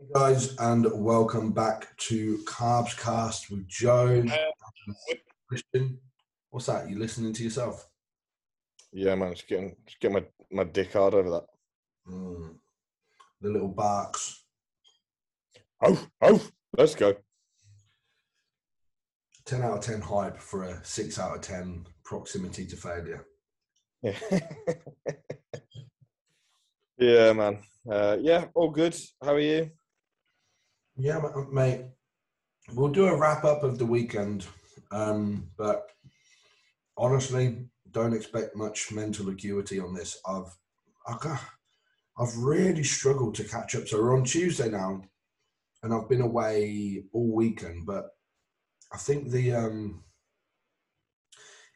Hey guys, and welcome back to Carbs Cast with Joe. Christian, what's that? You listening to yourself? Yeah, man, just getting just get my my dick hard over that. Mm. The little barks. Oh, oh, let's go. 10 out of 10 hype for a 6 out of 10 proximity to failure. Yeah, yeah, man. Uh, yeah, all good. How are you? Yeah, mate. We'll do a wrap up of the weekend, um, but honestly, don't expect much mental acuity on this. I've, I've really struggled to catch up. So we're on Tuesday now, and I've been away all weekend. But I think the um,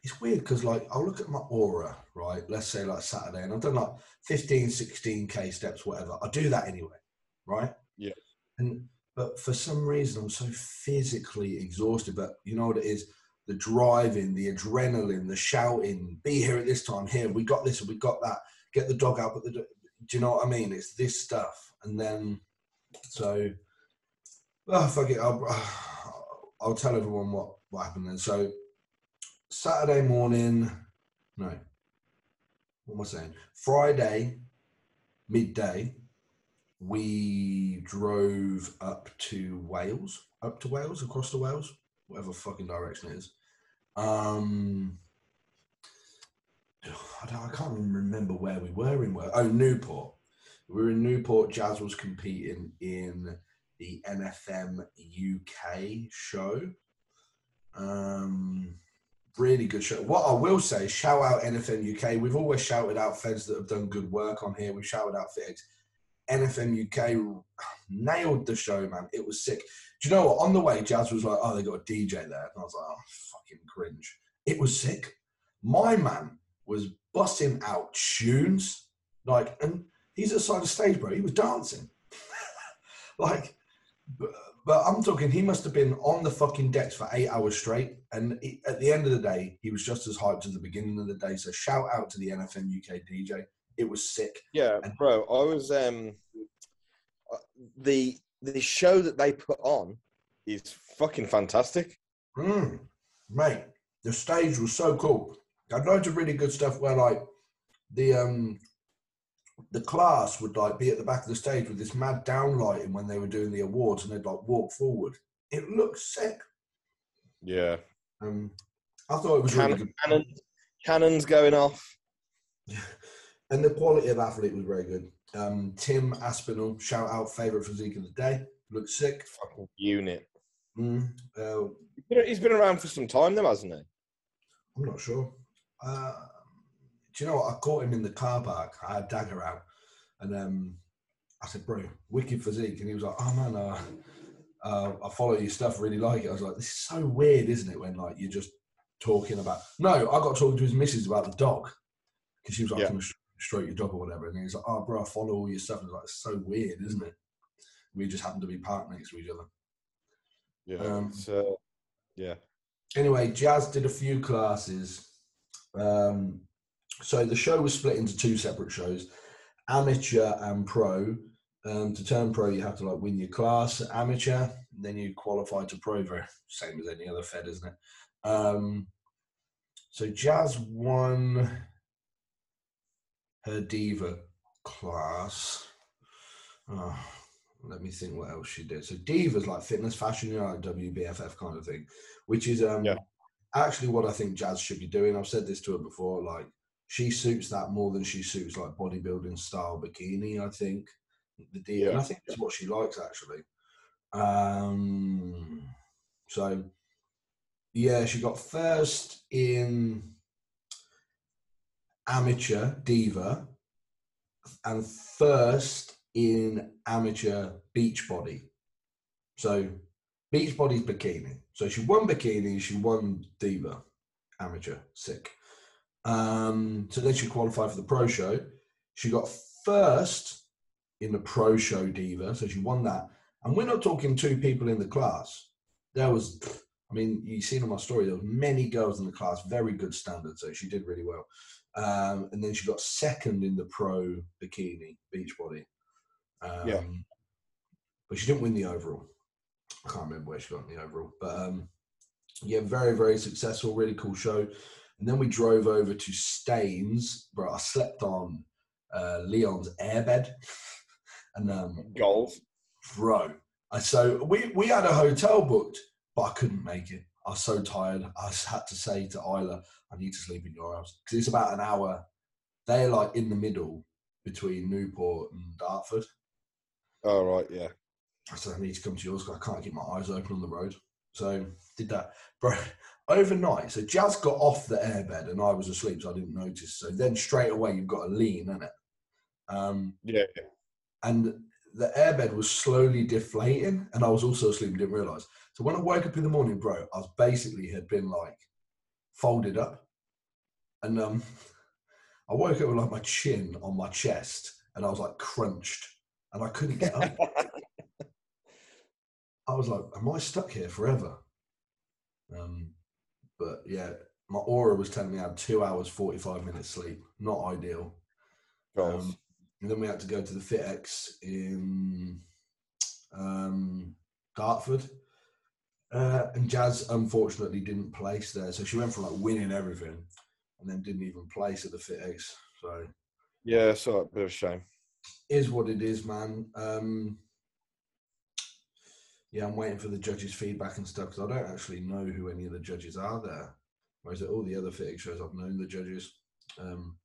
it's weird because like I'll look at my Oura, right? Let's say like Saturday, and I've done like 15, 16 k steps, whatever. I do that anyway, right? Yeah. And but for some reason I'm so physically exhausted. But you know what it is? The driving, the adrenaline, the shouting, be here at this time, here, we got this we got that, get the dog out, but the do you know what I mean? It's this stuff. And then so oh fuck it, I'll I'll tell everyone what, what happened then. So Saturday morning, no. What am I saying? Friday, midday, we drove up to Wales, up to Wales, across to Wales, whatever fucking direction it is. Um, I, I can't even remember where we were in. Wales. Oh, Newport. We were in Newport. Jazz was competing in the NFM UK show. Um, really good show. What I will say, shout out NFM UK. We've always shouted out feds that have done good work on here. We've shouted out FitX. NFM UK nailed the show, man. It was sick. Do you know what? On the way, Jazz was like, "Oh, they got a DJ there," and I was like, "Oh, fucking cringe." It was sick. My man was busting out tunes, like, and he's outside the stage, bro. He was dancing, like. But, but I'm talking, he must have been on the fucking decks for eight hours straight. And he, at the end of the day, he was just as hyped as the beginning of the day. So shout out to the NFM UK DJ. It was sick. Yeah, And- bro. I was um uh, the the show that they put on is fucking fantastic. Mm, mate, the stage was so cool. I'd loads of really good stuff where like the um the class would like be at the back of the stage with this mad downlighting when they were doing the awards and they'd like walk forward. It looked sick. Yeah, Um I thought it was really good. cannon, cannons going off. And the quality of athlete was very good. Um, Tim Aspinall, shout out, favourite physique of the day. Looks sick. Fucking unit. Mm, uh, He's been- He's been around for some time, though, hasn't he? I'm not sure. Uh, do you know what? I caught him in the car park. I had dagger out, and um, I said, "Bro, wicked physique," and he was like, "Oh man, uh, uh, I follow your stuff. Really like it." I was like, "This is so weird, isn't it? When like you're just talking about." No, I got talking to his missus about the dog because she was like, Yeah. "Can I stroke your dog or whatever?" And he was like, "Oh, bro, I follow all your stuff." And I was like, "It's so weird, isn't it?" We just happen to be parked next to each other. Yeah. Um, so, yeah. anyway, Jazz did a few classes. Um, so the show was split into two separate shows, amateur and pro. Um, to turn pro, you have to like win your class. Amateur, then you qualify to pro. Very same as any other Fed, isn't it? Um, so Jazz won her diva class. Oh, let me think what else she did. So divas like fitness, fashion, you know, like WBFF kind of thing, which is um Yeah. actually what I think Jazz should be doing. I've said this to her before. Like she suits that more than she suits like bodybuilding style bikini. I think the diva, and I think it's what she likes actually. Um, so yeah, she got first in amateur diva and first in amateur beach body. So beach body bikini. So she won bikini, she won diva, amateur, sick. Um, so then she qualified for the pro show. She got first in the pro show diva, so she won that. And we're not talking two people in the class. There was, I mean, you've seen in my story, there was many girls in the class, very good standard. So she did really well. Um, and then she got second in the pro bikini beach body. Um, Yeah. but she didn't win the overall. I can't remember where she got in the overall, but um, yeah, very very successful, really cool show. And then we drove over to Staines, bro. I slept on uh, Leon's airbed, and um, Golf. bro. I, so we we had a hotel booked, but I couldn't make it. I was so tired. I had to say to Isla, "I need to sleep in your house because it's about an hour. They're like in the middle between Newport and Dartford. Oh right, yeah. I said I need to come to yours because I can't keep my eyes open on the road. So did that, bro. Overnight, so Jazz got off the airbed and I was asleep, so I didn't notice. So then straight away you've got to lean, isn't it? Um, Yeah. and the airbed was slowly deflating, and I was also asleep and didn't realize. So when I woke up in the morning, bro, I was basically had been like folded up, and um, I woke up with like my chin on my chest, and I was like crunched, and I couldn't get up. I was like, "Am I stuck here forever?" Um, but yeah, my Oura was telling me I had two hours forty-five minutes sleep. Not ideal. Um, and then we had to go to the FitX in um, Dartford. Uh, and Jazz unfortunately didn't place there. So she went from like winning everything and then didn't even place at the FitX. So yeah, so a bit of a shame. is what it is, man. Um, yeah, I'm waiting for the judges' feedback and stuff because I don't actually know who any of the judges are there. Whereas at all the other FitX shows, I've known the judges. Um,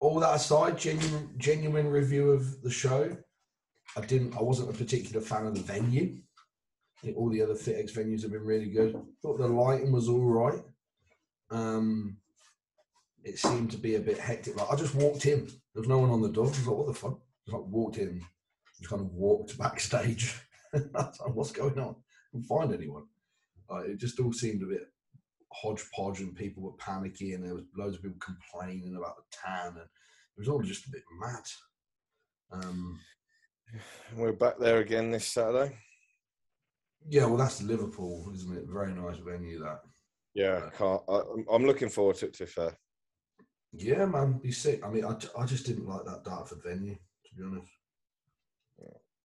all that aside, genuine, genuine review of the show. I didn't. I wasn't a particular fan of the venue. I think all the other FitX venues have been really good. Thought the lighting was all right. Um, it seemed to be a bit hectic. Like I just walked in. There was no one on the door. I was like, what the fuck? Just like walked in, just kind of walked backstage. What's going on? I Couldn't find anyone. Uh, it just all seemed a bit hodgepodge, and people were panicky, and there was loads of people complaining about the tan, and it was all just a bit mad. Um, We're back there again this Saturday. Yeah, well, that's Liverpool, isn't it? Very nice venue that. Yeah, I can't. I, I'm- I'm looking forward to it. To be fair, Yeah, man, be sick. I mean, I, I just didn't like that Dartford venue, to be honest.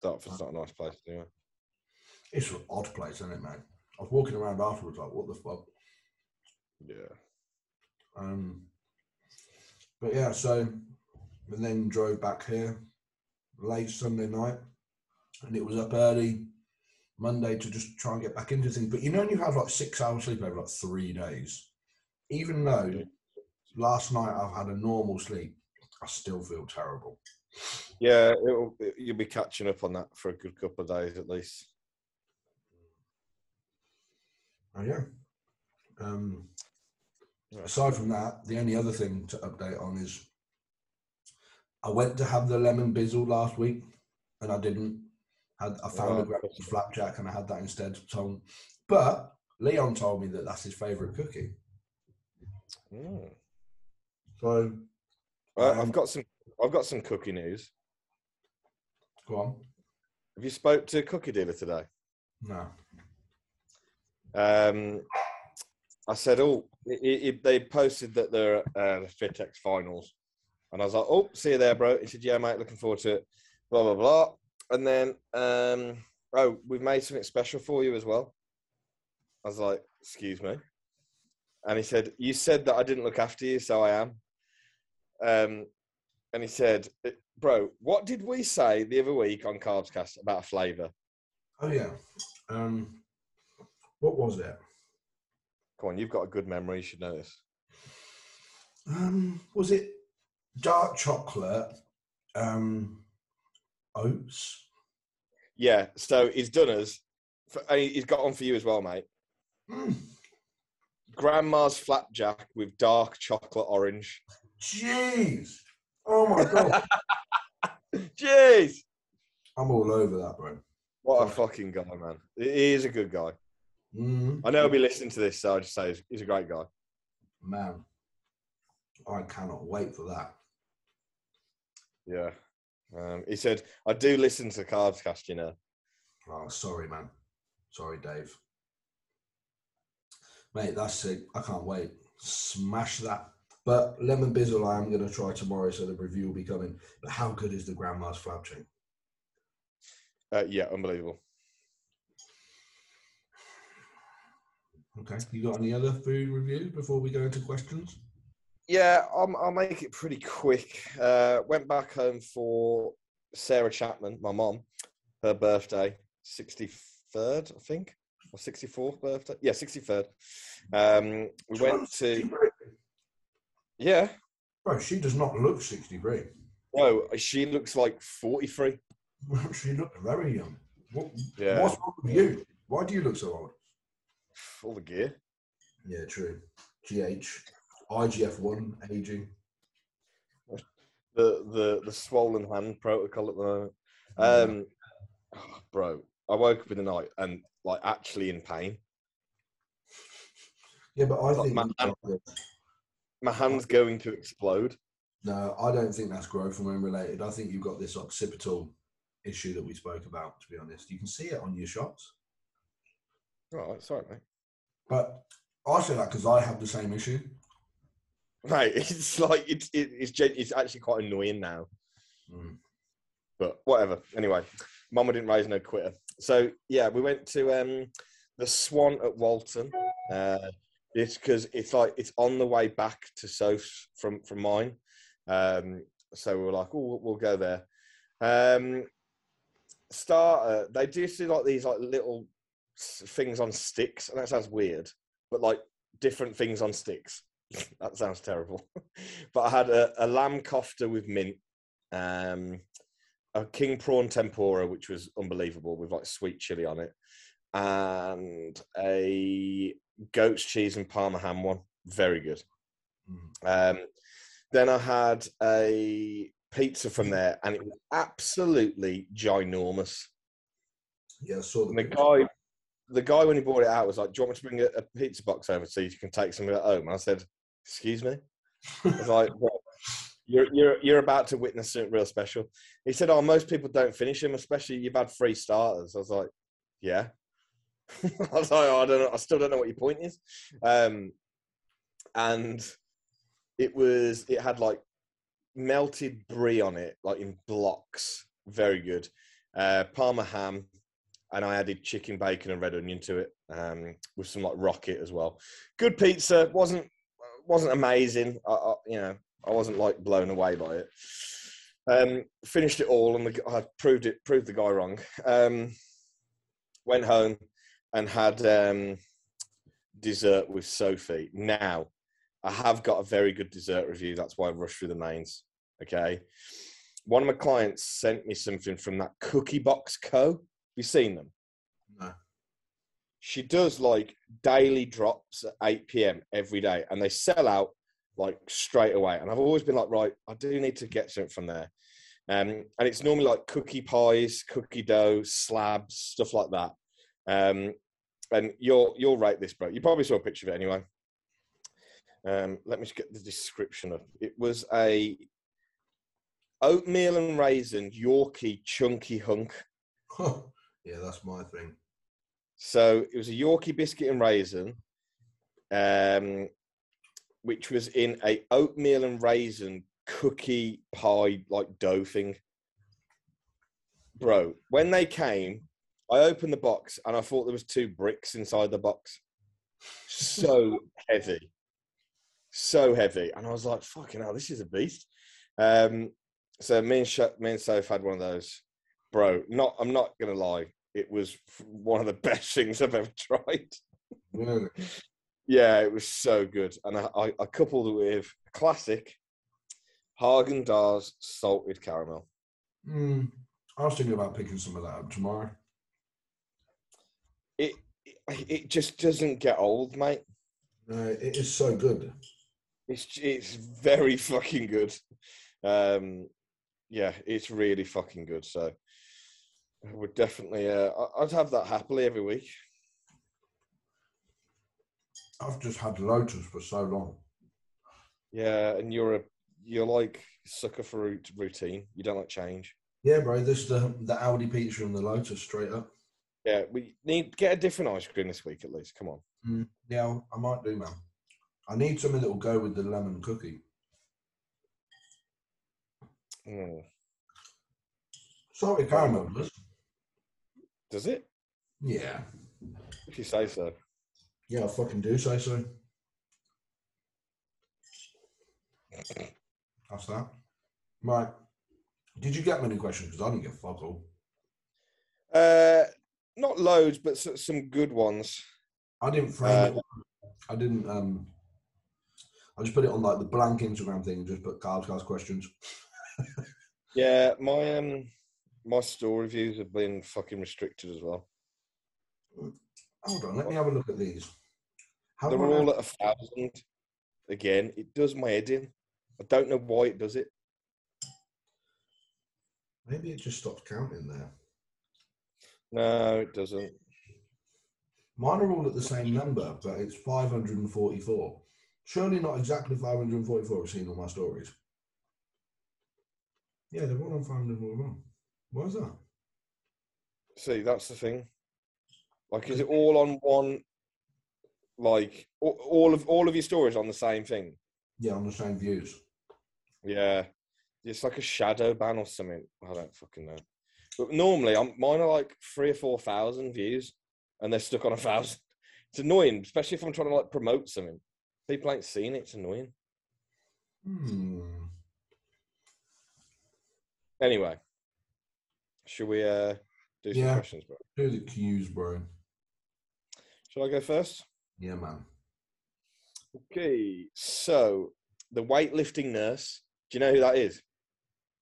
Dartford's not a nice place anyway. It's an odd place, isn't it, man? I was walking around afterwards like, what the fuck? Yeah. Um, but yeah, so and then drove back here late Sunday night, and it was up early Monday to just try and get back into things. But you know, when you have like six hours sleep over like three days, even though last night I've had a normal sleep, I still feel terrible. Yeah, it'll, it, you'll be catching up on that for a good couple of days at least. Oh yeah. Um, Yeah. aside from that, the only other thing to update on is I went to have the lemon bizzle last week, and I didn't. Had I found a Oh, grandma's flapjack, and I had that instead. So, but Leon told me that that's his favourite cookie. Mm. So Uh, Um, I've got some. I've got some cookie news. go on. Have you spoke to a cookie dealer today? No. Um, I said, "Oh, i i they posted that they're at uh, the FitX finals," and I was like, "Oh, see you there, bro." He said, "Yeah, mate, looking forward to it." Blah blah blah. And then, um, oh, we've made something special for you as well. I was like, "Excuse me," and he said, "You said that I didn't look after you, so I am." Um, and he said, "Bro, what did we say the other week on Carbscast about a flavour?" Oh yeah. Um, what was it? Come on, you've got a good memory. You should know this. Um, was it dark chocolate? Um, oats. Yeah, so he's done us. For, and he- he's got on for you as well, mate. Mm. Grandma's flapjack with dark chocolate orange. Jeez. Oh my god. Jeez, I'm all over that, bro. what a fucking guy, man. He is a good guy. Mm, I know he'll be listening to this, so I just say he's a great guy. man, I cannot wait for that. Yeah. Um, he said, "I do listen to Carbscast, you know." Oh, sorry, man. Sorry, Dave. Mate, that's sick. I can't wait. Smash that. But lemon bizzle, I am going to try tomorrow, so the review will be coming. But how good is the grandma's flapjack? Uh, yeah, unbelievable. Okay. You got any other food review before we go into questions? Yeah, I'll, I'll make it pretty quick. Uh, went back home for Sarah Chapman, my mom, her birthday, 63rd, I think, or 64th birthday. Yeah, 63rd. Um, we went to, yeah. Bro, she does not look 63. No, she looks like 43. she looks very young. What, Yeah. What's wrong with you? Why do you look so old? All the gear. Yeah, true. GH, IGF-1, aging. The, the, the swollen hand protocol at the moment. Um, oh, bro, I woke up in the night and like actually in pain. Yeah, but I Like think my hand- My hand's going to explode. no, I don't think that's growth hormone related. I think you've got this occipital issue that we spoke about. To be honest, you can see it on your shots. Right, sorry, mate. But I say that because I have the same issue. Right, it's like it's it, it's gen- it's actually quite annoying now, Mm. but whatever. Anyway, Mama didn't raise no quitter. So yeah, we went to um the Swan at Walton. Uh, it's because it's like it's on the way back to Soph's from from mine. Um, so we were like, oh, we'll, we'll go there. Um, starter, they do see like these like little things on sticks, and that sounds weird, but like different things on sticks. that sounds terrible. but I had a, a lamb kofta with mint, um, a king prawn tempura, which was unbelievable with like sweet chili on it, and a goat's cheese and parma ham one. Very good. Mm. Um, then I had a pizza from there, and it was absolutely ginormous. Yeah, I saw the the guy, the guy when he brought it out was like, "Do you want me to bring a, a pizza box over so you can take some of it home?" And I said, "Excuse me." I was like, "Well, "You're you're you're about to witness something real special." He said, "Oh, most people don't finish them, especially you've had three starters." I was like, "Yeah." I was like, oh, "I don't know. I still don't know what your point is." Um, and it was it had like melted brie on it, like in blocks. Very good. Uh, Parma ham, and I added chicken bacon and red onion to it, um, with some like rocket as well. Good pizza. wasn't wasn't amazing. I, I, you know, I wasn't like blown away by it. Um, finished it all, and the, I proved it proved the guy wrong. Um, went home and had um, dessert with Sophie. Now, I have got a very good dessert review. That's why I rushed through the mains. Okay. One of my clients sent me something from that Cookie Box Co. Have you seen them? No. She does like daily drops at 8 p.m. every day, and they sell out like straight away. And I've always been like, right, I do need to get something from there. Um, and it's normally like cookie pies, cookie dough, slabs, stuff like that. Um, and you'll you'll rate this, bro. You probably saw a picture of it anyway. Um, let me just get the description up. It was a oatmeal and raisin Yorkie chunky hunk. yeah, that's my thing. So it was a Yorkie biscuit and raisin, um, which was in a oatmeal and raisin cookie pie like dough thing. Bro, when they came, I opened the box and I thought there was two bricks inside the box. So heavy, so heavy, and I was like, "Fucking hell, this is a beast." Um, so me and Sh- me and Soph had one of those, bro. Not, I'm not gonna lie, it was one of the best things I've ever tried. Really? Yeah, it was so good, and I, I, I coupled it with classic Häagen-Dazs salted caramel. Mm, I was thinking about picking some of that up tomorrow. It, it it just doesn't get old, mate. No, it is so good. It's it's very fucking good. Um, yeah, it's really fucking good. So would definitely, uh, I'd have that happily every week. I've just had Lotus for so long. Yeah, and you're a you're like sucker for rout- routine. You don't like change. Yeah, bro, this is the the Audi pizza and the Lotus straight up. Yeah, we need get a different ice cream this week at least. Come on. Mm, yeah, I- might do, man. I need something that will go with the lemon cookie. Mm. Salted caramel. Does it? Yeah. If you say so. Yeah, I fucking do say so. That's that. Right. Did you get many questions? Because I didn't get fuck all. Uh, not loads, but s- some good ones. I didn't frame Uh, it. I didn't. um I just put it on like the blank Instagram thing and just put Carl's Cars questions. Yeah, my um, my store reviews have been fucking restricted as well. Hold on, let me have a look at these. How They're do I- all at a thousand. Again, it does my head in. I don't know why it does it. Maybe it just stopped counting there. No, it doesn't. Mine are all at the same number, but it's 544. Surely not exactly 544 I've seen on my stories. Yeah, they're all on 541. Is that? See, that's the thing. Like, is it all on one? Like, all, all of all of your stories on the same thing? Yeah, on the same views. Yeah, it's like a shadow ban or something. I don't fucking know. But normally, I'm mine are like three or four thousand views, and they're stuck on a thousand. It's annoying, especially if I'm trying to like promote something. People ain't seen it. It's annoying. Hmm. Anyway, should we uh do some Yeah. questions, bro? Do the cues, bro. Shall I go first? Yeah, man. Okay, so the weightlifting nurse. Do you know who that is?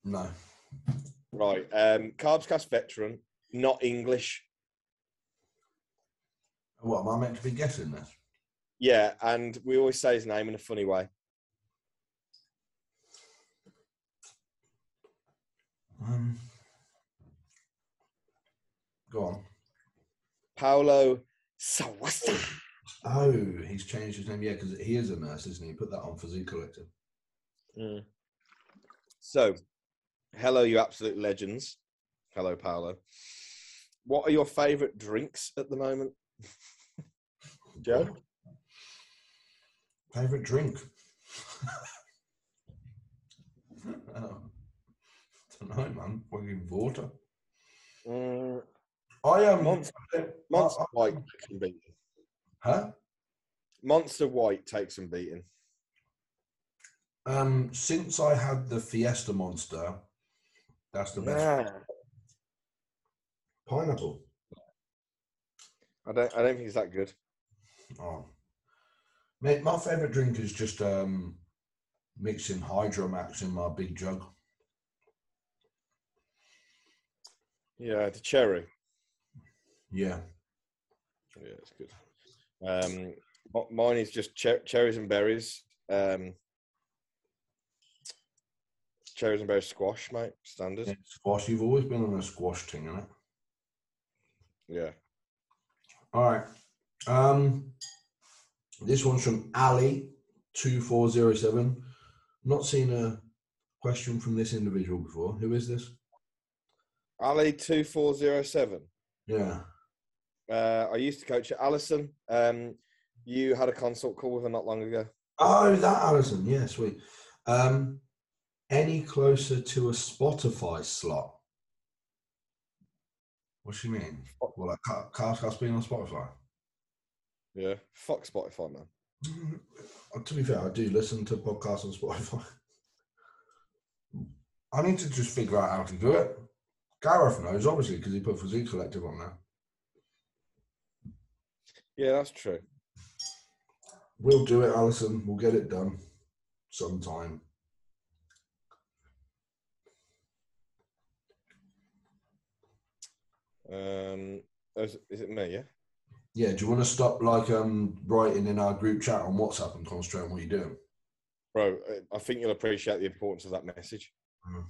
No. Right, um, Carbs Cast veteran, not English. What, am I meant to be guessing this? Yeah, and we always say his name in a funny way. Um, go on. Paolo Sawasta. Oh, he's changed his name. Yeah, because he is a nurse, isn't he? Put that on for Zoo Collective. So, hello, you absolute legends. Hello, Paolo. What are your favourite drinks at the moment? Joe? Favorite drink? um, don't know, man. Fucking water. Mm, I am. Monster, Monster White takes some beating. huh? Monster White takes some beating. Um, since I had the Fiesta Monster, that's the best. Nah, Pineapple. I don't. I don't think it's that good. Oh, mate, my favorite drink is just um mixing Hydromax in my big jug. Yeah, the cherry. Yeah. Yeah, it's good. Um, mine is just cher- cherries and berries. Um, cherries and berries squash, mate. Standard. yeah. Squash. You've always been on a squash thing, innit? Yeah. All right. Um, this one's from Ali two four zero seven. Not seen a question from this individual before. Who is this? Ali two four zero seven. Yeah. Uh, I used to coach at Allison. Um, you had a consult call with her not long ago. Oh, that Alison. Yeah, sweet. Um, any closer to a Spotify slot? What she mean? Well, like Car- Cast being on Spotify. Yeah. Fuck Spotify, man. Mm, uh, To be fair, I do listen to podcasts on Spotify. I need to just figure out how to do it. Gareth knows, obviously, because he put Physique Collective on there. Yeah, that's true. We'll do it, Alison. We'll get it done sometime. Um, is, is it me? Yeah. Yeah, do you want to stop like um writing in our group chat on WhatsApp and concentrate on what you're doing? Bro, I- I think you'll appreciate the importance of that message. Mm.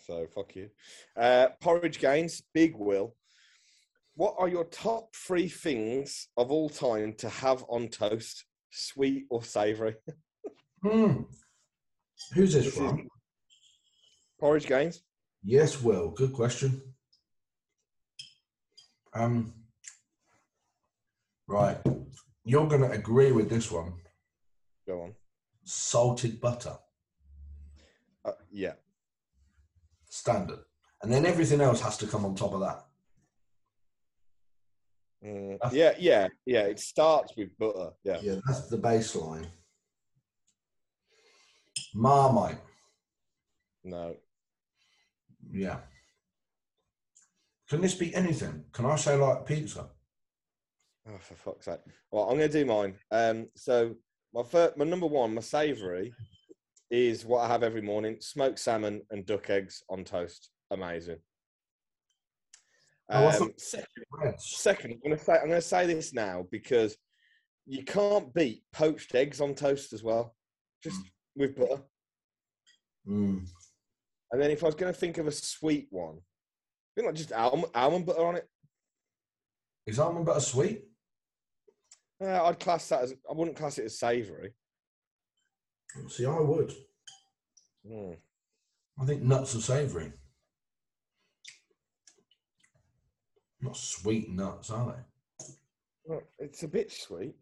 So fuck you. Uh, porridge gains, big will. What are your top three things of all time to have on toast, sweet or savoury? Hmm. Who's this from? Porridge gains. Yes, Will. Good question. Um, right. You're going to agree with this one. Go on. Salted butter, Uh, yeah. standard. And then everything else has to come on top of that. Mm, yeah, yeah, yeah. It starts with butter. Yeah. Yeah, that's the baseline. Marmite. No. Yeah. Can this be anything? Can I say like pizza? Oh, for fuck's sake. Well, I'm going to do mine. Um, so my first, my number one, my savoury, is what I have every morning: smoked salmon and duck eggs on toast. Amazing. Oh, Um, second, second, I'm going to say I'm going to say this now because you can't beat poached eggs on toast as well, just with butter. Mm. And then if I was going to think of a sweet one, think like just almond, almond butter on it. Is almond butter sweet? Uh, I'd class that as I wouldn't class it as savoury. See, I would. Mm. I think nuts are savoury. Not sweet nuts, are they? Well, it's a bit sweet.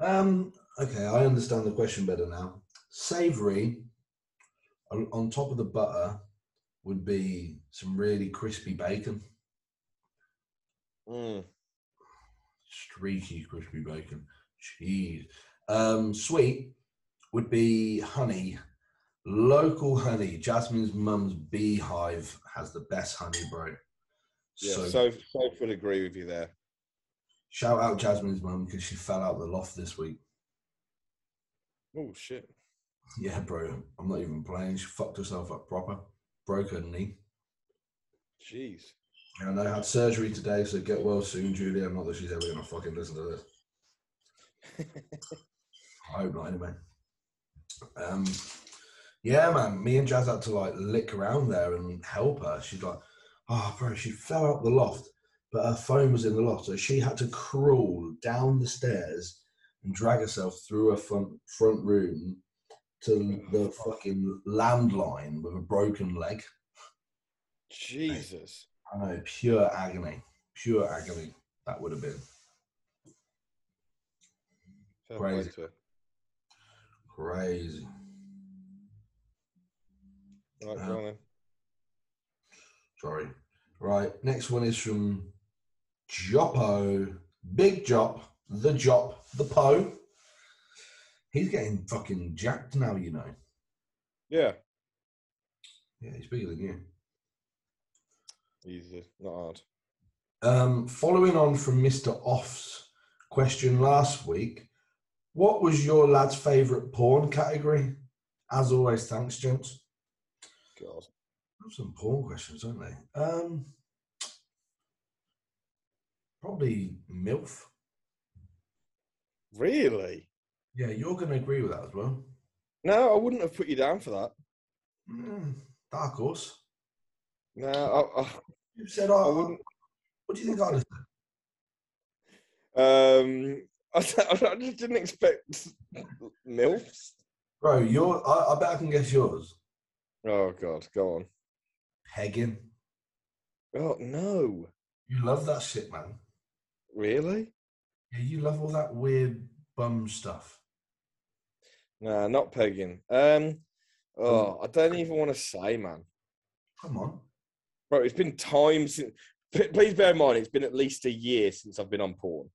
Um, okay, I understand the question better now. Savoury, on, on top of the butter, would be some really crispy bacon, Mm. streaky crispy bacon, cheese. Um, sweet would be honey, local honey. Jasmine's mum's beehive has the best honey, bro. Yeah, so, so so would agree with you there. shout out Jasmine's mum because she fell out the loft this week. Oh shit! Yeah, bro, I'm not even playing. She fucked herself up proper, broke her knee. Jeez. And I had surgery today, so get well soon, Julia. Not that she's ever gonna fucking listen to this. I hope not, anyway. Um, yeah, man. Me and Jazz had to like lick around there and help her. She's like, oh, bro, she fell out the loft, but her phone was in the loft, so she had to crawl down the stairs and drag herself through her front front room to the fucking landline with a broken leg. Jesus. I know, pure agony, pure agony. That would have been Fair Crazy. crazy. Right, Uh, go on then. Sorry. Right. Next one is from Joppo. Big Jop. The Jop. The Po. He's getting fucking jacked now, you know. Yeah. Yeah, he's bigger than you. Easy, not hard. Um, following on from Mr. Off's question last week, what was your lad's favourite porn category? As always, thanks, gents. God. Some porn questions, don't they? Um, probably MILF. Really? Yeah, you're going to agree with that as well. No, I wouldn't have put you down for that. Mm, dark horse. No, I, I, You said, I oh, wouldn't. what do you think I'd have said? Um, I, I just didn't expect milfs. Bro, you're, I, I bet I can guess yours. Oh God, go on. Pegging. Oh no, You love that shit, man. really? Yeah, you love all that weird bum stuff. Nah, not pegging. Um, oh, I don't even want to say, man. Come on. Bro, it's been time since. Please bear in mind, it's been at least a year since I've been on porn.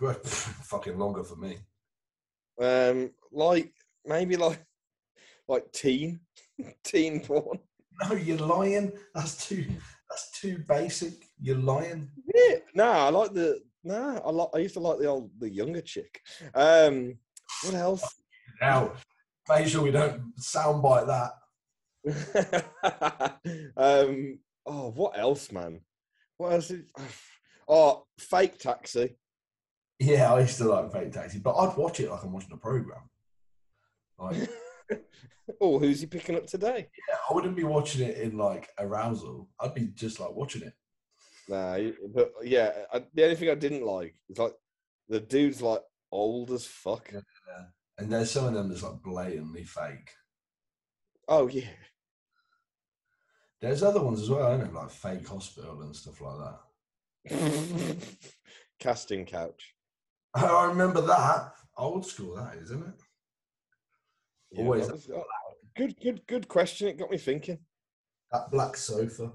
Mm, fucking longer for me. Um, like maybe like like teen, teen porn. No, you're lying. That's too. That's too basic. You're lying. Yeah, nah, I like the nah. I like. I used to like the old, the younger chick. Um, what else? Now, make sure we don't soundbite that. um, oh, what else, man? What else? Is, oh, fake taxi. Yeah, I used to like fake taxi, but I'd watch it like I'm watching a program. Like, oh, who's he picking up today? Yeah, I wouldn't be watching it in like arousal. I'd be just like watching it. Nah, but yeah, I, the only thing I didn't like is like the dude's like old as fuck. Yeah. And there's some of them that's like blatantly fake. Oh yeah, There's other ones as well, I know, like fake hospital and stuff like that. casting couch. I remember that. Old school, that is, isn't it? Yeah, Always that oh, good, good, good question. It got me thinking. That black sofa.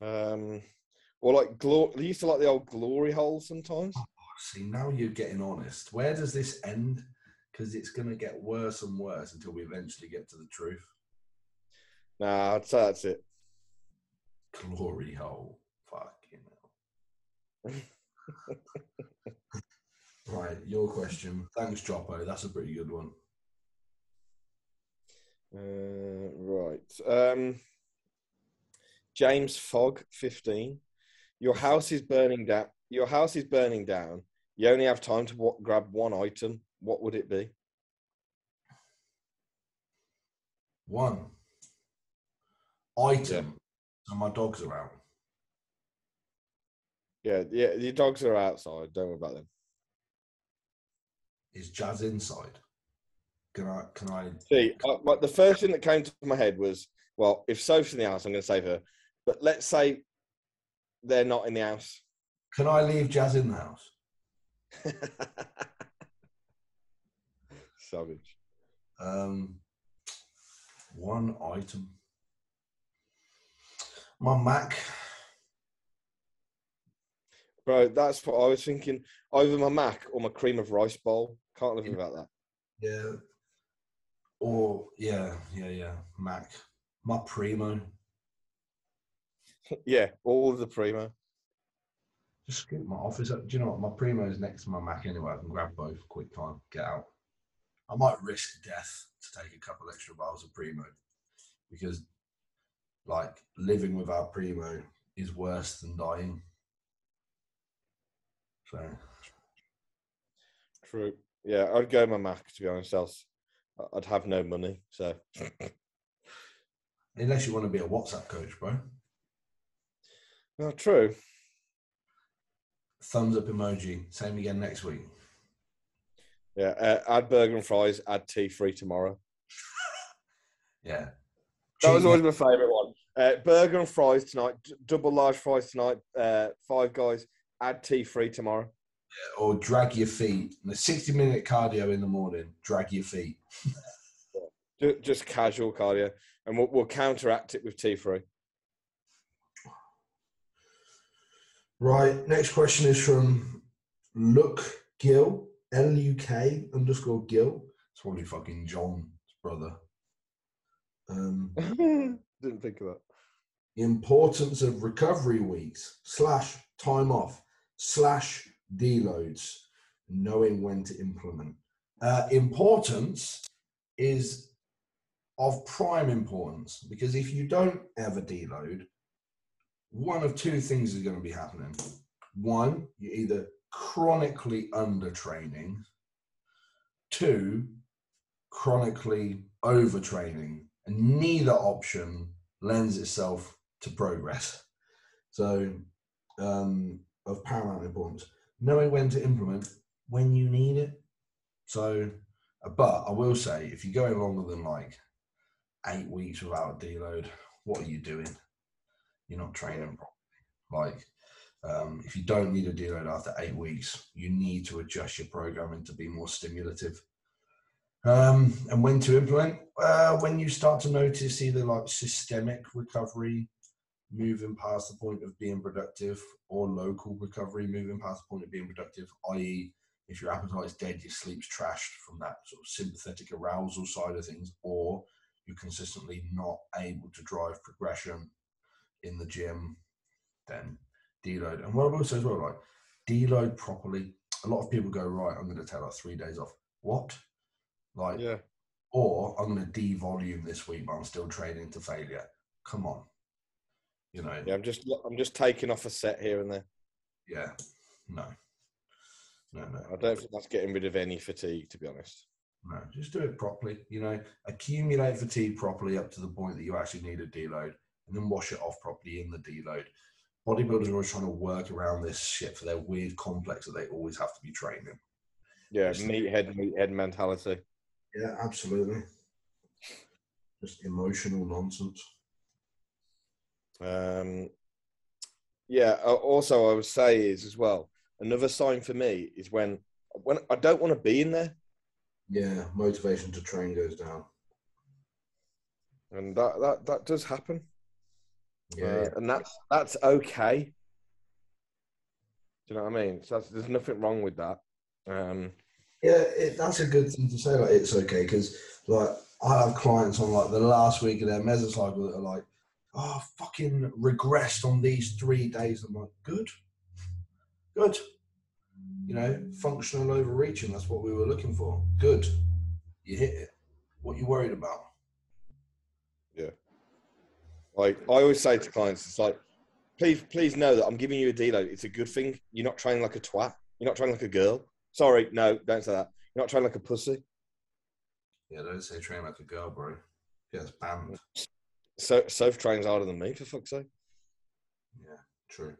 Um, or like glory. They used to like the old glory hole sometimes. See, now you're getting honest. Where does this end? Because it's going to get worse and worse until we eventually get to the truth. Nah, I'd say that's it. Glory hole. Fucking hell. right, your question. Thanks, Joppo. That's a pretty good one. Uh, right. Um, James Fogg, fifteen. Your house is burning down. Your house is burning down. You only have time to wa- grab one item. What would it be? One item. So my dogs are out. Yeah, yeah. Your dogs are outside. Don't worry about them. Is Jazz inside? Can I? Can I? See, I, like the first thing that came to my head was, well, if Sophie's in the house, I'm going to save her. But let's say they're not in the house. Can I leave Jazz in the house? Savage. Um, one item. My Mac. Bro, that's what I was thinking. Either my Mac or my cream of rice bowl. Can't live without that. Yeah. Or yeah, yeah, yeah. Mac. My Primo. Yeah, all of the primo. Just skip my office. up. Do you know what? My Primo is next to my Mac anyway. I can grab both quick time, get out. I might risk death to take a couple extra bottles of Primo because, like, living without Primo is worse than dying. So, True. Yeah, I'd go my Mac to be honest. Else, I'd have no money. So unless you want to be a WhatsApp coach, bro. Well, true. Thumbs up emoji. Same again next week. Yeah, uh, add burger and fries. Add T3 tomorrow. Yeah. That was always my favourite one. Uh, burger and fries tonight. d- Double large fries tonight. Uh, five guys. Add T3 tomorrow. Or drag your feet. The 60 minute cardio in the morning, drag your feet. Just casual cardio, and we'll, we'll counteract it with T3. Right. Next question is from Luke Gill, L U K underscore Gill. It's probably fucking John's brother. Um, Didn't think of that. importance of recovery weeks slash time off slash deloads, knowing when to implement. Uh, importance is of prime importance because if you don't ever deload, one of two things is going to be happening. One, you're either chronically undertraining, two, chronically overtraining, and neither option lends itself to progress. So, um, of paramount importance, knowing when to implement when you need it. So, uh, but I will say, if you're going longer than like eight weeks without a deload, what are you doing? You're not training properly. Like, um, if you don't need a deload after eight weeks, you need to adjust your programming to be more stimulative. Um, and when to implement? Uh, when you start to notice either like systemic recovery moving past the point of being productive or local recovery moving past the point of being productive, i.e., if your appetite's dead, your sleep's trashed from that sort of sympathetic arousal side of things, or you're consistently not able to drive progression in the gym, then deload. And what I will say as well, like deload properly. A lot of people go, right, I'm going to take like three days off. What? Like, Yeah. or I'm going to devolume this week, but I'm still training to failure. Come on, you know, Yeah, I'm just I'm just taking off a set here and there. yeah, no, no, no, I don't think that's getting rid of any fatigue, to be honest. no. Just do it properly. You know, accumulate fatigue properly up to the point that you actually need a deload, and then wash it off properly in the deload. Bodybuilders are always trying to work around this shit for their weird complex that they always have to be training. Yeah, Just- meathead, meathead mentality. Yeah, absolutely. Just emotional nonsense. Um, yeah. Also, I would say is as well another sign for me is when when I don't want to be in there, Yeah, motivation to train goes down. and that that that does happen. Yeah, Uh, and that's that's okay. Do you know what I mean? So that's, there's nothing wrong with that. Um, Yeah, it, that's a good thing to say. Like, it's okay because, like, I have clients on like the last week of their mesocycle that are like, "Oh, fucking regressed on these three days." I'm like, "Good, good." You know, functional overreaching. That's what we were looking for. Good, you hit it. What you worried about? Yeah. Like I always say to clients, it's like, please, please know that I'm giving you a deload. It's a good thing. You're not training like a twat. You're not training like a girl. Sorry, no, don't say that. You're not training like a pussy. Yeah, don't say train like a girl, bro. Yeah, it's banned. So Soph trains harder than me, for fuck's sake. Yeah, true.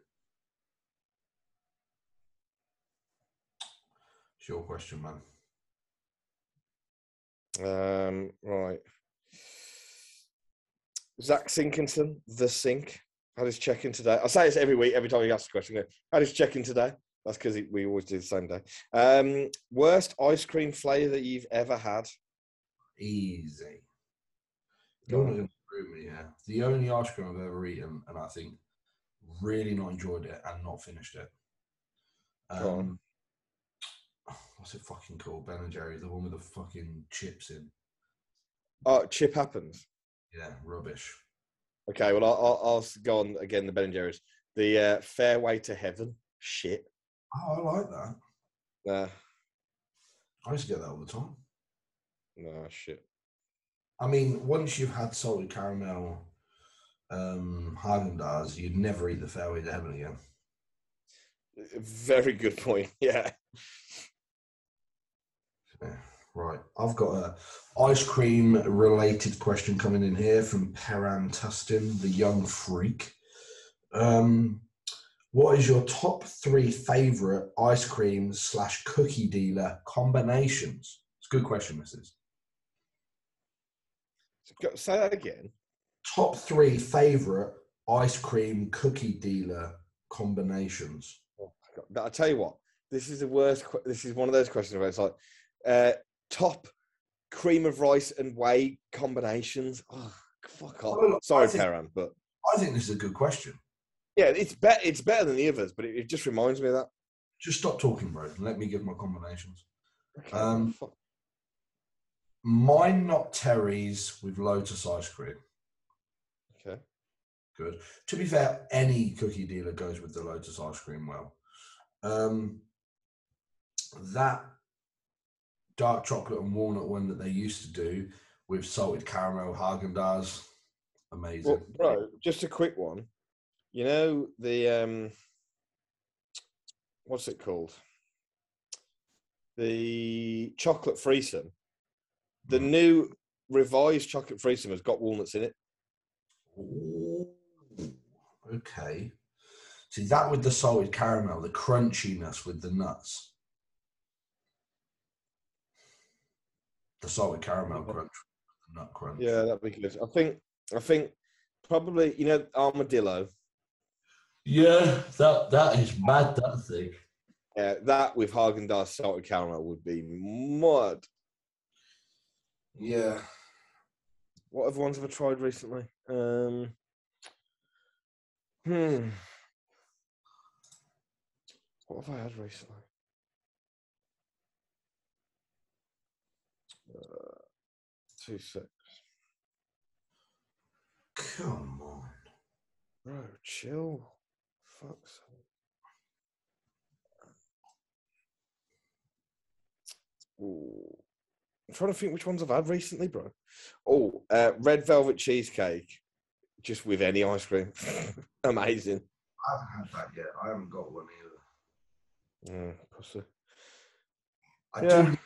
It's your question, man. Um, right. Zach Sinkinson, the sink. Had his check in today. I say this every week, every time he asks a question. Had his check in today. That's because we always do the same day. Um, worst ice cream flavour that you've ever had? Easy. Go You're not on. going to prove me here. The only ice cream I've ever eaten, and I think really not enjoyed it and not finished it. Um, what's it fucking called? Ben and Jerry's, the one with the fucking chips in. Oh, chip happens. Yeah, rubbish. Okay, well, I'll, I'll, I'll go on again. The Ben and Jerry's, the uh, Fairway to Heaven. Shit. Oh, I like that. Nah, I used to get that all the time. nah, shit. I mean, once you've had salted caramel um, Häagen-Dazs, you'd never eat the fairway to heaven again. Very good point. Yeah. Yeah, right. I've got a ice cream related question coming in here from Peran Tustin, the young freak. Um, what is your top three favorite ice cream slash cookie dealer combinations? It's a good question, Mrs. Say that again. Top three favorite ice cream cookie dealer combinations. I tell you what, this is the worst. This is one of those questions where it's like uh, top cream of rice and whey combinations. Oh, fuck off. Well, Sorry, think- Peran, but I think this is a good question. yeah, it's better. It's better than the others, but it, it just reminds me of that. Just stop talking, bro. and Let me give my combinations. Okay, Um, fuck. Mine not Terry's with Lotus ice cream. okay. Good. To be fair, any cookie dealer goes with the Lotus ice cream well. Um, that dark chocolate and walnut one that they used to do with salted caramel Häagen-Dazs, amazing. Well, bro, just a quick one. You know the um, what's it called? The chocolate threesome. The new revised chocolate threesome has got walnuts in it. Ooh, okay. See that with the salted caramel, the crunchiness with the nuts. The salted caramel crunch, nut crunch. Yeah, that'd be good. I think. I think probably you know armadillo. Yeah, that that is mad. That thing. Yeah, that with Häagen-Dazs salted caramel would be mud. Yeah. What other ones have I tried recently? Um, hmm. What have I had recently? Uh, two six. Come on. Bro, chill. Fuck's sake. Ooh. I'm trying to think which ones I've had recently, bro. Oh, uh, red velvet cheesecake, just with any ice cream. Amazing. I haven't had that yet. I haven't got one either. Mm, pussy. I Yeah. do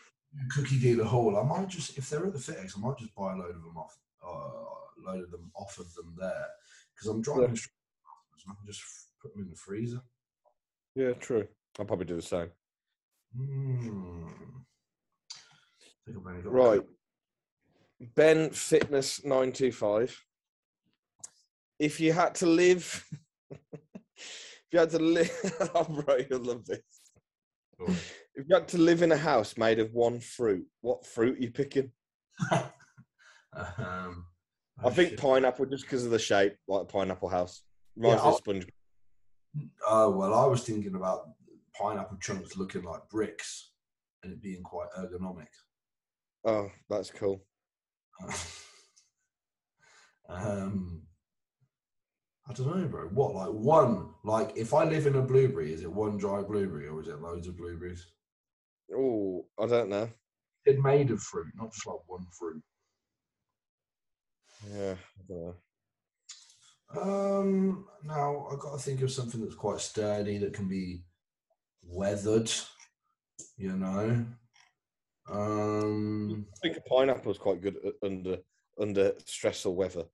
cookie dealer haul. I might just, if they're at the FitX, I might just buy a load of them off, uh, a load of them off of them there because I'm driving Yeah. straight afterwards I can just put them in the freezer. Yeah, true. I'll probably do the same. Mm. I think I've only got a Right. Ben Fitness 925. If you had to live, if you had to live, oh, bro, you'll love this. Go. If you had to live in a house made of one fruit, what fruit are you picking? um, I Oh, think shit. pineapple just because of the shape, like a pineapple house. Reminds Yeah, me I'll- of sponge. Oh well, I was thinking about pineapple chunks looking like bricks and it being quite ergonomic. Oh, that's cool. um, I don't know, bro. What like one? Like if I live in a blueberry, is it one dry blueberry or is it loads of blueberries? Oh, I don't know. It's made of fruit, not just like one fruit. Yeah, I don't know. Um, now I've got to think of something that's quite sturdy that can be weathered. You know. Um. I think a pineapple is quite good under under stressful weather.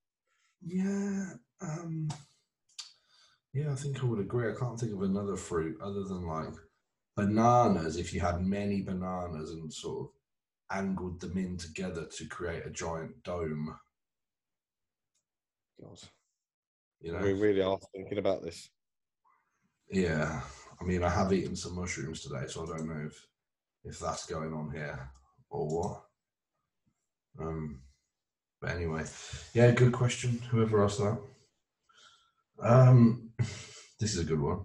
Yeah. Um. Yeah, I think I would agree. I can't think of another fruit other than like bananas. If you had many bananas and sort of angled them in together to create a giant dome, God, you know. we really are thinking about this. Yeah, I mean, I have eaten some mushrooms today, so I don't know if if that's going on here or what. Um, but anyway, yeah, good question. Whoever asked that. Um, this is a good one.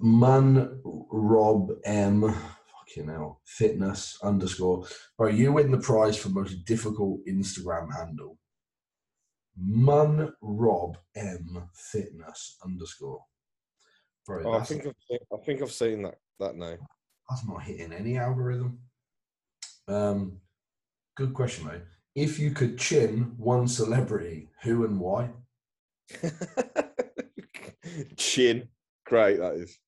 Man Rob M. Fucking hell. Fitness underscore. Bro, you win the prize for most difficult Instagram handle. Mun Rob M. Fitness underscore. Bro, Oh, I think I've seen, I think I've seen that that name. That's not hitting any algorithm. Um, good question though. If you could chin one celebrity, who and why? chin, great that is.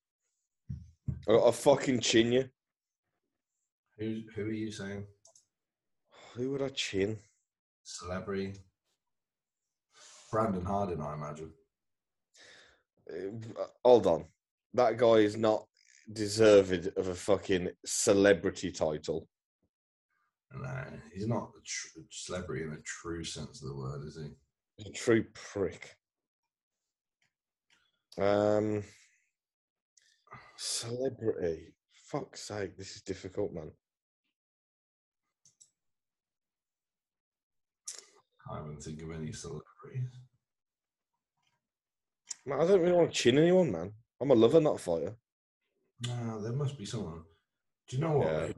I got a fucking chin you. Who who are you saying? Who would I chin? Celebrity? Brandon Harding, I imagine. Uh, Hold on, that guy is not deserved of a fucking celebrity title. No, he's not a tr- celebrity in the true sense of the word, is he? He's a true prick. Um, celebrity. Fuck's sake, this is difficult, man. I can't even think of any celebrities. Man, I don't really want to chin anyone, man. I'm a lover, not a fighter. No, there must be someone. Do you know what? Yeah.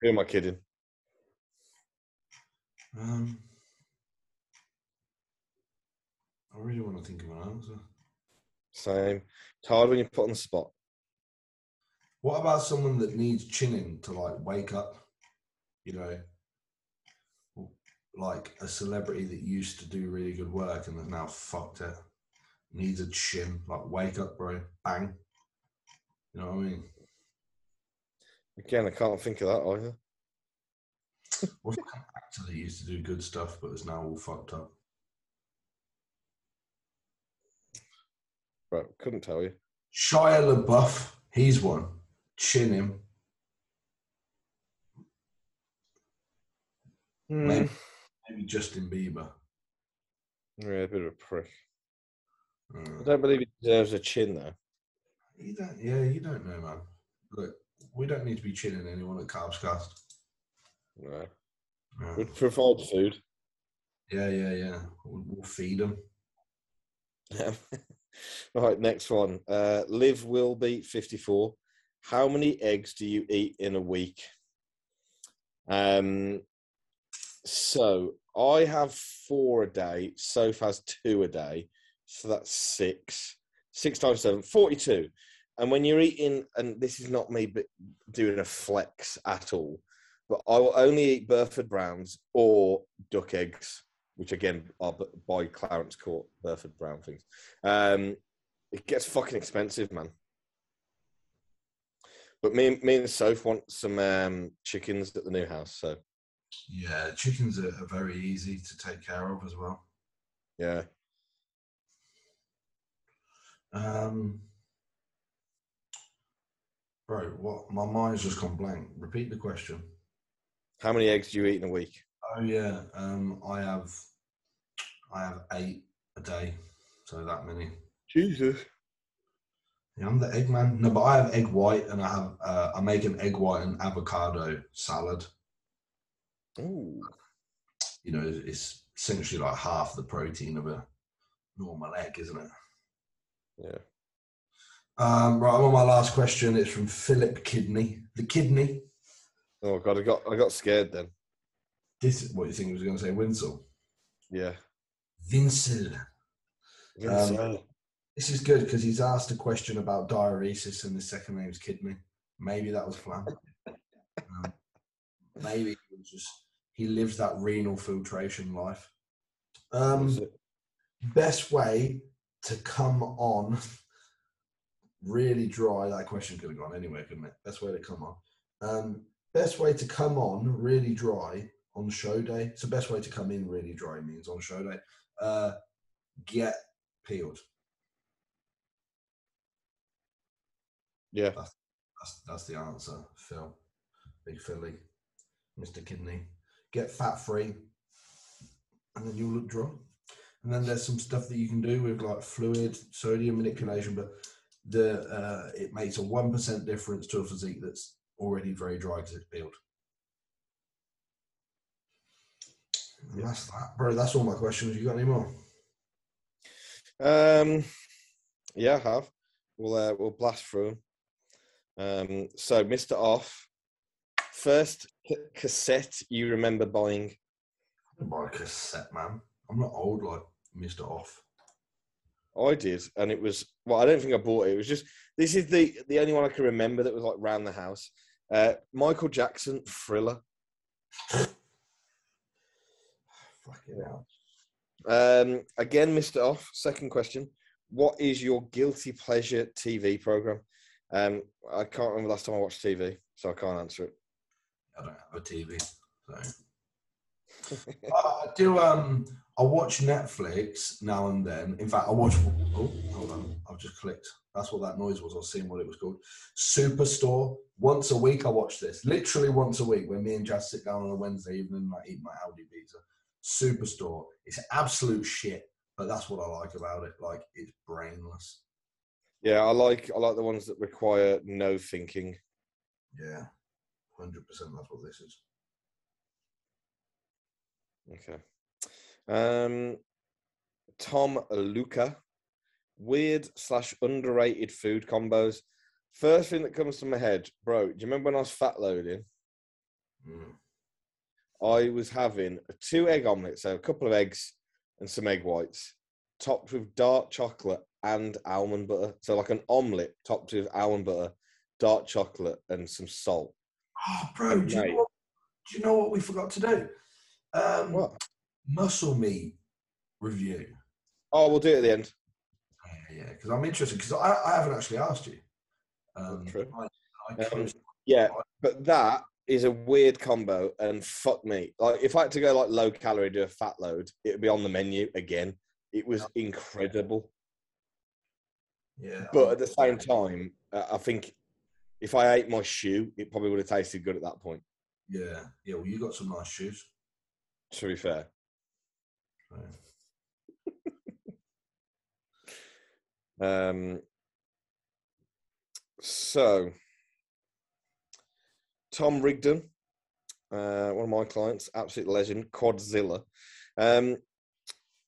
Who am I kidding? Um, I really want to think of an answer. Same. It's hard when you're put on the spot. What about someone that needs chinning to like wake up? You know, like a celebrity that used to do really good work and has now fucked it. Needs a chin, like wake up, bro, bang. You know what I mean? Again, I can't think of that either. What's like an actor that used to do good stuff but it's now all fucked up? Bro, couldn't tell you. Shia LaBeouf, he's one. Chin him. Maybe, maybe Justin Bieber. Yeah, a bit of a prick. I Uh, don't believe he deserves a chin, though. you don't, yeah, you don't know, man. Look, we don't need to be chilling anyone at Carbscast. No. Uh, Would provide food. yeah, yeah, yeah. We'll, we'll feed them. right, next one. Uh, Live will be 54. How many eggs do you eat in a week? Um, so I have four a day. Soph has two a day. So that's six. Six times seven, 42. And when you're eating, and this is not me doing a flex at all, but I will only eat Burford Browns or duck eggs, which again are by Clarence Court Burford Brown things. Um, it gets fucking expensive, man. But me, me and Soph want some um, chickens at the new house, so Yeah, chickens are, are very easy to take care of as well. yeah. Um, bro, what? My mind's just gone blank. Repeat the question. How many eggs do you eat in a week? Oh yeah, um, I have, I have eight a day, so that many. Jesus. Yeah, I'm the egg man. No, but I have egg white, and I have uh, I make an egg white and avocado salad. Ooh. You know, it's essentially like half the protein of a normal egg, isn't it? Yeah. Um, right, I'm on my last question. It's from Philip Kidney. The kidney. Oh god, I got I got scared then. This is what you think he was going to say, Winsel. Yeah. Vince, Um, This is good because he's asked a question about diuresis and the second name's kidney. Maybe that was planned. um, maybe he was just he lives that renal filtration life. Um, best way to come on really dry. That question could have gone anywhere, couldn't it? Best way to come on. Um, best way to come on really dry on show day. So best way to come in really dry means on show day. Uh, get peeled. yeah. That's that's the answer, Phil. Big Philly, Mr. Kidney. Get fat free, and then you'll look dry. And then there's some stuff that you can do with like fluid, sodium manipulation, but the uh, it makes a one percent difference to a physique that's already very dry because it's peeled. And that's that, bro. That's all my questions. You got any more? Um, yeah, I have. We'll uh, we'll blast through. Um, so, Mister Off, first c- cassette you remember buying? I didn't buy a cassette, man. I'm not old like Mr. Off. I did, and it was well. I don't think I bought it. It was just this is the the only one I can remember that was like round the house. Uh, Michael Jackson Thriller. Fucking hell. Um, again, Mister Off. Second question: What is your guilty pleasure TV program? Um, I can't remember the last time I watched TV, so I can't answer it. I don't have a TV, so I do. Um, I watch Netflix now and then. In fact, I watch. Oh, hold on. I've just clicked. That's what that noise was. I was seeing what it was called. Superstore. Once a week, I watch this. Literally once a week, when me and Jazz sit down on a Wednesday evening and I eat my Audi pizza. Superstore. It's absolute shit, but that's what I like about it. Like it's brainless. Yeah, I like I like the ones that require no thinking. Yeah, hundred percent. That's what this is. Okay. Um, Tom Luca, weird slash underrated food combos. First thing that comes to my head, bro. Do you remember when I was fat loading? Mm. I was having a two egg omelette, so a couple of eggs and some egg whites, topped with dark chocolate and almond butter. So like an omelette topped with almond butter, dark chocolate, and some salt. Oh, bro, do you, know what, do you know what we forgot to do? Um, What? Muscle meat review. Oh, we'll do it at the end. Yeah, yeah, because I'm interested because I, I haven't actually asked you. Um, True. I, I Um, Yeah, but that is a weird combo, and fuck me. Like, if I had to go like low calorie, do a fat load, it would be on the menu again. It was incredible, yeah, but at the same time, uh, I think if I ate my shoe, it probably would have tasted good at that point. yeah, yeah. Well, you got some nice shoes. To be fair. um, so Tom Rigdon, uh, one of my clients, absolute legend, Quadzilla. Um,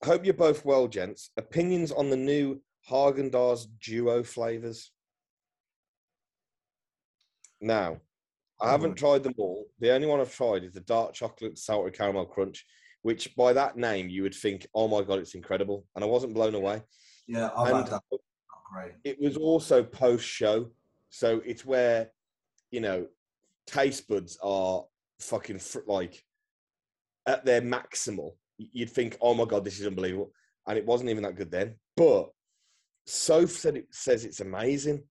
hope you're both well, gents. Opinions on the new Häagen-Dazs duo flavors? Now, I haven't tried them all. The only one I've tried is the dark chocolate salted caramel crunch, which by that name you would think, oh my god, it's incredible, and I wasn't blown away. Yeah, I've And had that. Great. it was also post show, so it's where you know taste buds are fucking fr- like at their maximal. You'd think, oh my god, this is unbelievable, and it wasn't even that good then. But Soph said it says it's amazing.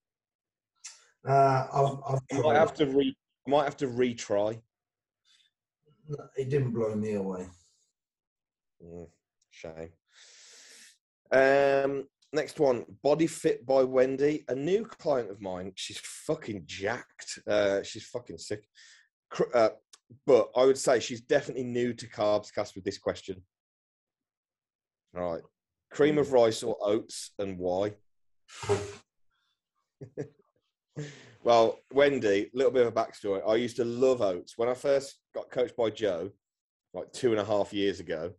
Uh, I've, I've I might have to re, I might have to retry. It didn't blow me away. Mm, shame. Um, next one, Body Fit by Wendy, a new client of mine. She's fucking jacked. Uh, she's fucking sick. Uh, but I would say she's definitely new to carbs cast with this question. All right. Cream of rice or oats and why? well, Wendy, a little bit of a backstory. I used to love oats. When I first got coached by Joe, like two and a half years ago,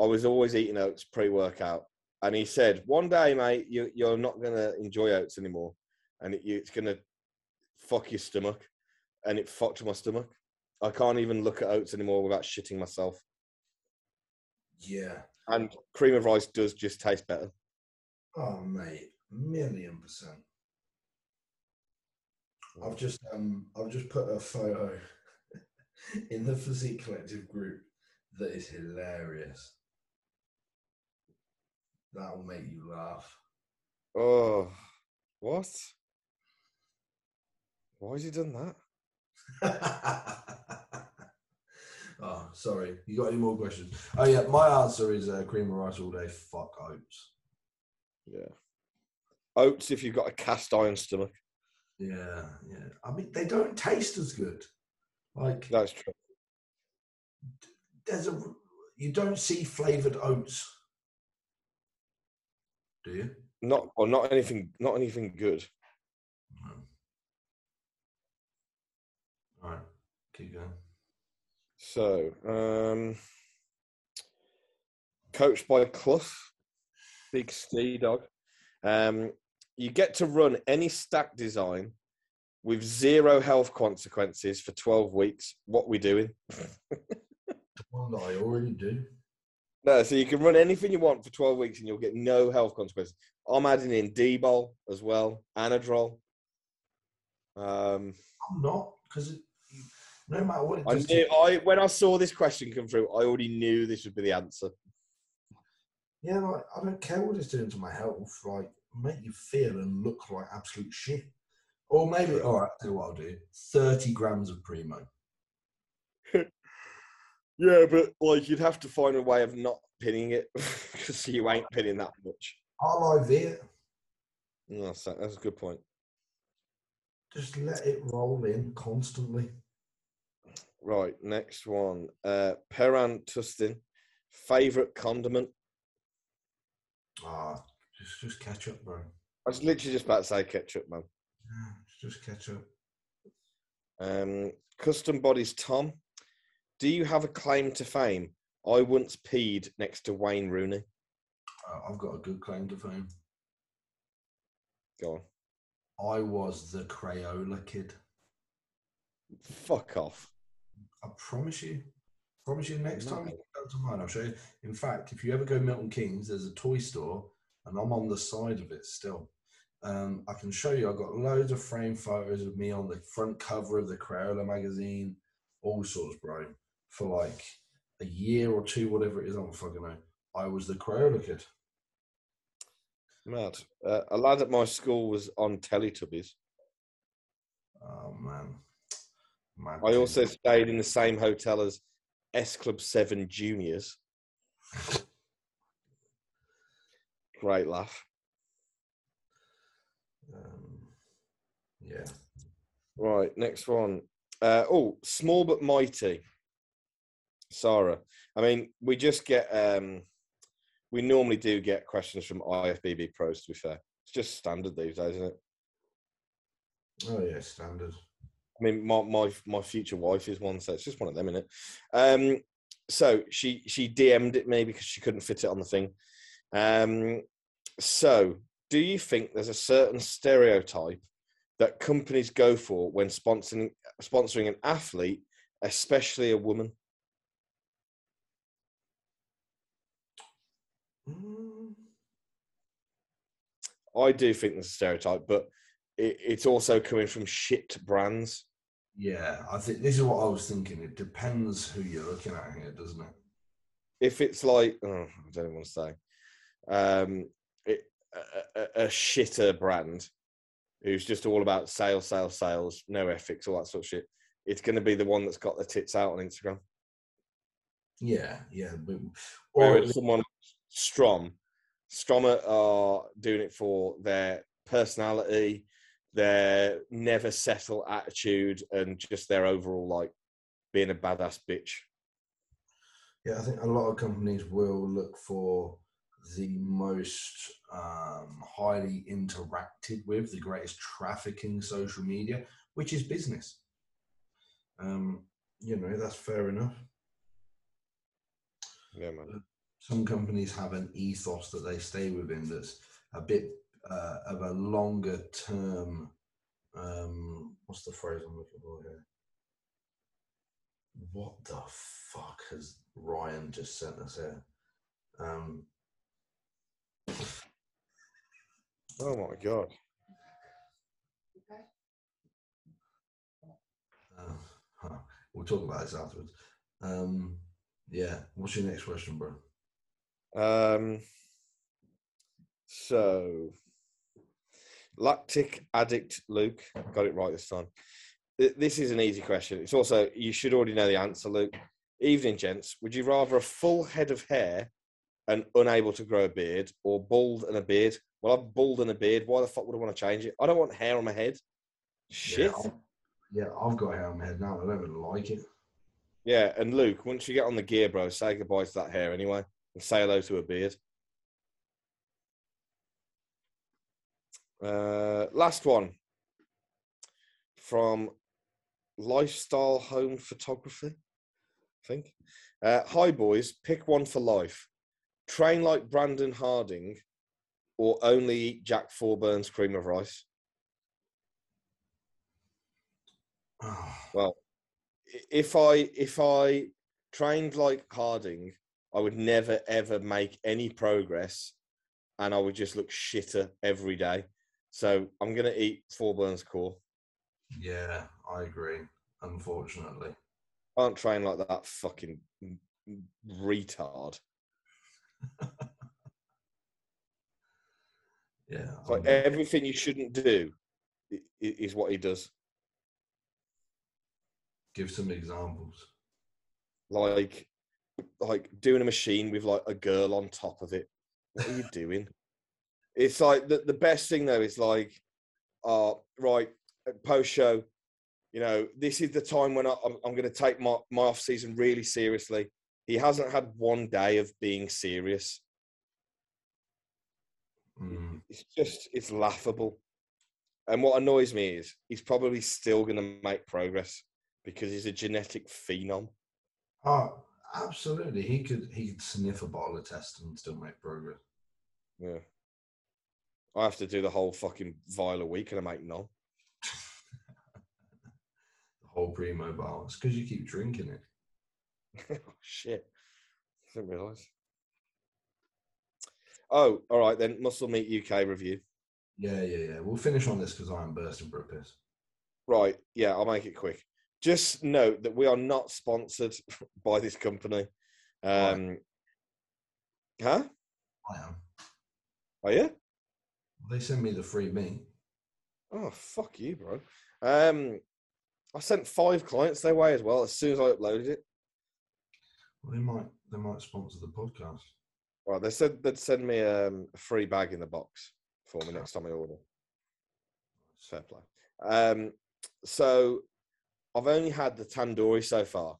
I was always eating oats pre-workout, and he said, "One day, mate, you, you're not gonna enjoy oats anymore, and it, you, it's gonna fuck your stomach." And it fucked my stomach. I can't even look at oats anymore without shitting myself. Yeah. And cream of rice does just taste better. Oh, mate, million percent. I've just um I've just put a photo in the physique collective group that is hilarious. That will make you laugh. Oh, what? Why has he done that? oh, sorry. You got any more questions? Oh yeah, my answer is uh, cream of rice all day. Fuck oats. Yeah. Oats if you've got a cast iron stomach. Yeah, yeah. I mean, they don't taste as good. Like That's true. there's a you don't see flavored oats, do you? Not or not anything not anything good. No. All right, keep going. So, um coached by Clough, big ski dog. Um you get to run any stack design with zero health consequences for 12 weeks. What we doing? One that I already do. No, so you can run anything you want for 12 weeks and you'll get no health consequences. I'm adding in D-bol as well, Anadrol. Um, I'm not because no matter what it I knew, I when I saw this question come through, I already knew this would be the answer. yeah, like, I don't care what it's doing to my health. Like, make you feel and look like absolute shit. Or maybe, all right, you what I'll do: thirty grams of primo. Yeah, but like you'd have to find a way of not pinning it because you ain't pinning that much. I'll IV it. No, that's, that's a good point. Just let it roll in constantly. Right, next one. Uh, Peran Tustin, favorite condiment. Ah, just just ketchup, bro. I was literally just about to say ketchup, man. Yeah, it's just ketchup. Um, Custom Bodies Tom, do you have a claim to fame? I once peed next to Wayne Rooney. Uh, I've got a good claim to fame. Go on. I was the Crayola kid. Fuck off. I promise you. I Promise you next time you go to mine, I'll show you. In fact, if you ever go Milton Keynes, there's a toy store and I'm on the side of it still. Um, I can show you, I've got loads of frame photos of me on the front cover of the Crayola magazine, all sorts, bro. For like a year or two, whatever it is, I don't fucking know. I was the Crayola kid. Mad. Uh, a lad at my school was on Teletubbies. Oh man. I also stayed in the same hotel as S Club 7 Juniors. Great laugh. um, yeah. Right, next one. Uh, oh, small but mighty. Sarah. I mean, we just get, um, we normally do get questions from IFBB pros, to be fair. It's just standard these days, isn't it? Oh yeah, standard. I mean, my, my, my future wife is one, so it's just one of them, innit? Um, so she, she DM'd it me because she couldn't fit it on the thing. Um, so, do you think there's a certain stereotype that companies go for when sponsoring sponsoring an athlete, especially a woman? I do think there's a stereotype, but it, it's also coming from shit brands. Yeah, I think this is what I was thinking. It depends who you're looking at here, doesn't it? If it's like, oh, I don't even want to say, um, it, a, a, a shitter brand who's just all about sales, sales, sales, no ethics, all that sort of shit. It's going to be the one that's got their tits out on Instagram. Yeah, yeah. Or Whereas someone Strom, Stromer are doing it for their personality, their never settle attitude, and just their overall like being a badass bitch. yeah, I think a lot of companies will look for the most um, highly interacted with, the greatest trafficking social media, which is business. Um, you know, that's fair enough. Yeah, man. Some companies have an ethos that they stay within that's a bit uh, of a longer term. Um, what's the phrase I'm looking for here? What the fuck has Ryan just sent us here? Um, Oh my god. uh, huh, we'll talk about this afterwards. Um, yeah. What's your next question, bro? Um, so, lactic addict Luke got it right this time. This is an easy question. It's also you should already know the answer, Luke. Evening, gents. Would you rather a full head of hair and unable to grow a beard, or bald and a beard? Well, I'm bald and a beard. Why the fuck would I want to change it? I don't want hair on my head. Shit. Yeah, yeah, I've got hair on my head now. I don't even like it. Yeah, and Luke, once you get on the gear, bro, say goodbye to that hair anyway, and say hello to a beard. Uh, last one from Lifestyle Home Photography, I think. Uh, Hi, boys, pick one for life. Train like Brandon Harding or only eat Jack Forburn's cream of rice. Well, if I if I trained like Harding, I would never ever make any progress, and I would just look shitter every day. So I'm gonna eat four burns core. yeah, I agree. Unfortunately, Can't train like that fucking retard. yeah. Like I'm- everything you shouldn't do is what he does. give some examples. Like like doing a machine with like a girl on top of it. What are you doing? It's like the, the best thing though is like, uh, right, post show, you know, this is the time when I, I'm, I'm going to take my, my off season really seriously. He hasn't had one day of being serious. Mm, It's just, it's laughable. And what annoys me is he's probably still going to make progress because he's a genetic phenom. Oh, absolutely. He could he could sniff a bottle of test and still make progress. Yeah. I have to do the whole fucking vial a week and I make none. The whole pre-mobile. It's because you keep drinking it. oh, shit. I didn't realise. Oh, all right then. Muscle Meat UK review. Yeah, yeah, yeah. We'll finish on this because I am bursting for a piss. Right. Yeah, I'll make it quick. Just note that we are not sponsored by this company. Um, huh? I am. Are you? They send me the free meat. Oh, fuck you, bro. Um, I sent five clients their way as well as soon as I uploaded it. Well, they might they might sponsor the podcast. Right, they said they'd send me um, a free bag in the box for me next time I order. Fair play. Um, so I've only had the tandoori so far,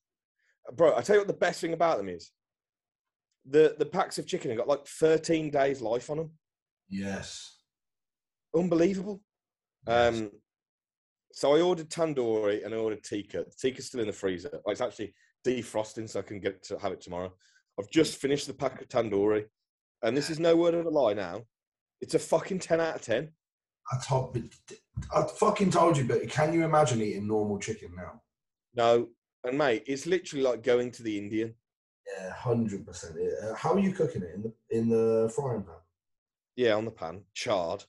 bro. I tell you what, the best thing about them is the the packs of chicken have got like 13 days life on them. Yes. Unbelievable. Yes. Um, so I ordered tandoori and I ordered tikka. The tikka's still in the freezer. It's actually defrosting, so I can get to have it tomorrow. I've just finished the pack of tandoori, and this is no word of a lie. Now, it's a fucking ten out of ten. I told I fucking told you, but can you imagine eating normal chicken now? No, and mate, it's literally like going to the Indian. Yeah, hundred percent. How are you cooking it in the in the frying pan? Yeah, on the pan, charred.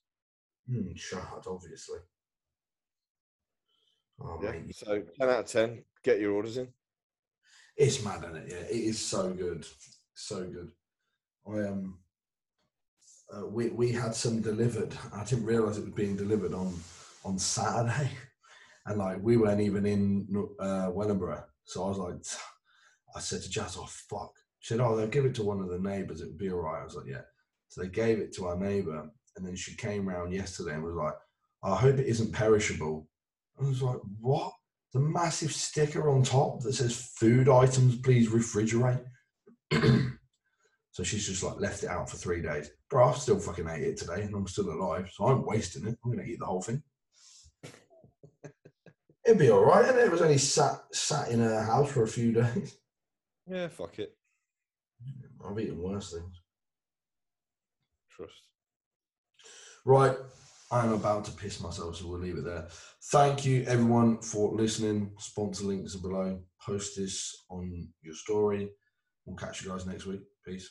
Hmm, shard, obviously. Oh Yeah. mate, So ten out of ten. Get your orders in. it's mad, isn't it? Yeah, it is so good, so good. I um, uh, we we had some delivered. I didn't realize it was being delivered on on Saturday, and like we weren't even in uh. So I was like, I said to Jazz, "Oh fuck." She said, "Oh, they'll give it to one of the neighbours. It would be all right." I was like, "Yeah." So they gave it to our neighbour, and then she came round yesterday and was like, "I hope it isn't perishable." I was like, "What?" The massive sticker on top that says "Food items, please refrigerate." so she's just like left it out for three days bro, I've still fucking ate it today and I'm still alive, so I'm wasting it. I'm going to eat the whole thing. It'd be all right, and it? it was only sat sat in a house for a few days. Yeah, fuck it. I've eaten worse things. Trust. Right, I'm about to piss myself, so we'll leave it there. Thank you, everyone, for listening. Sponsor links are below. Post this on your story. We'll catch you guys next week. Peace.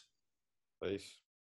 Peace.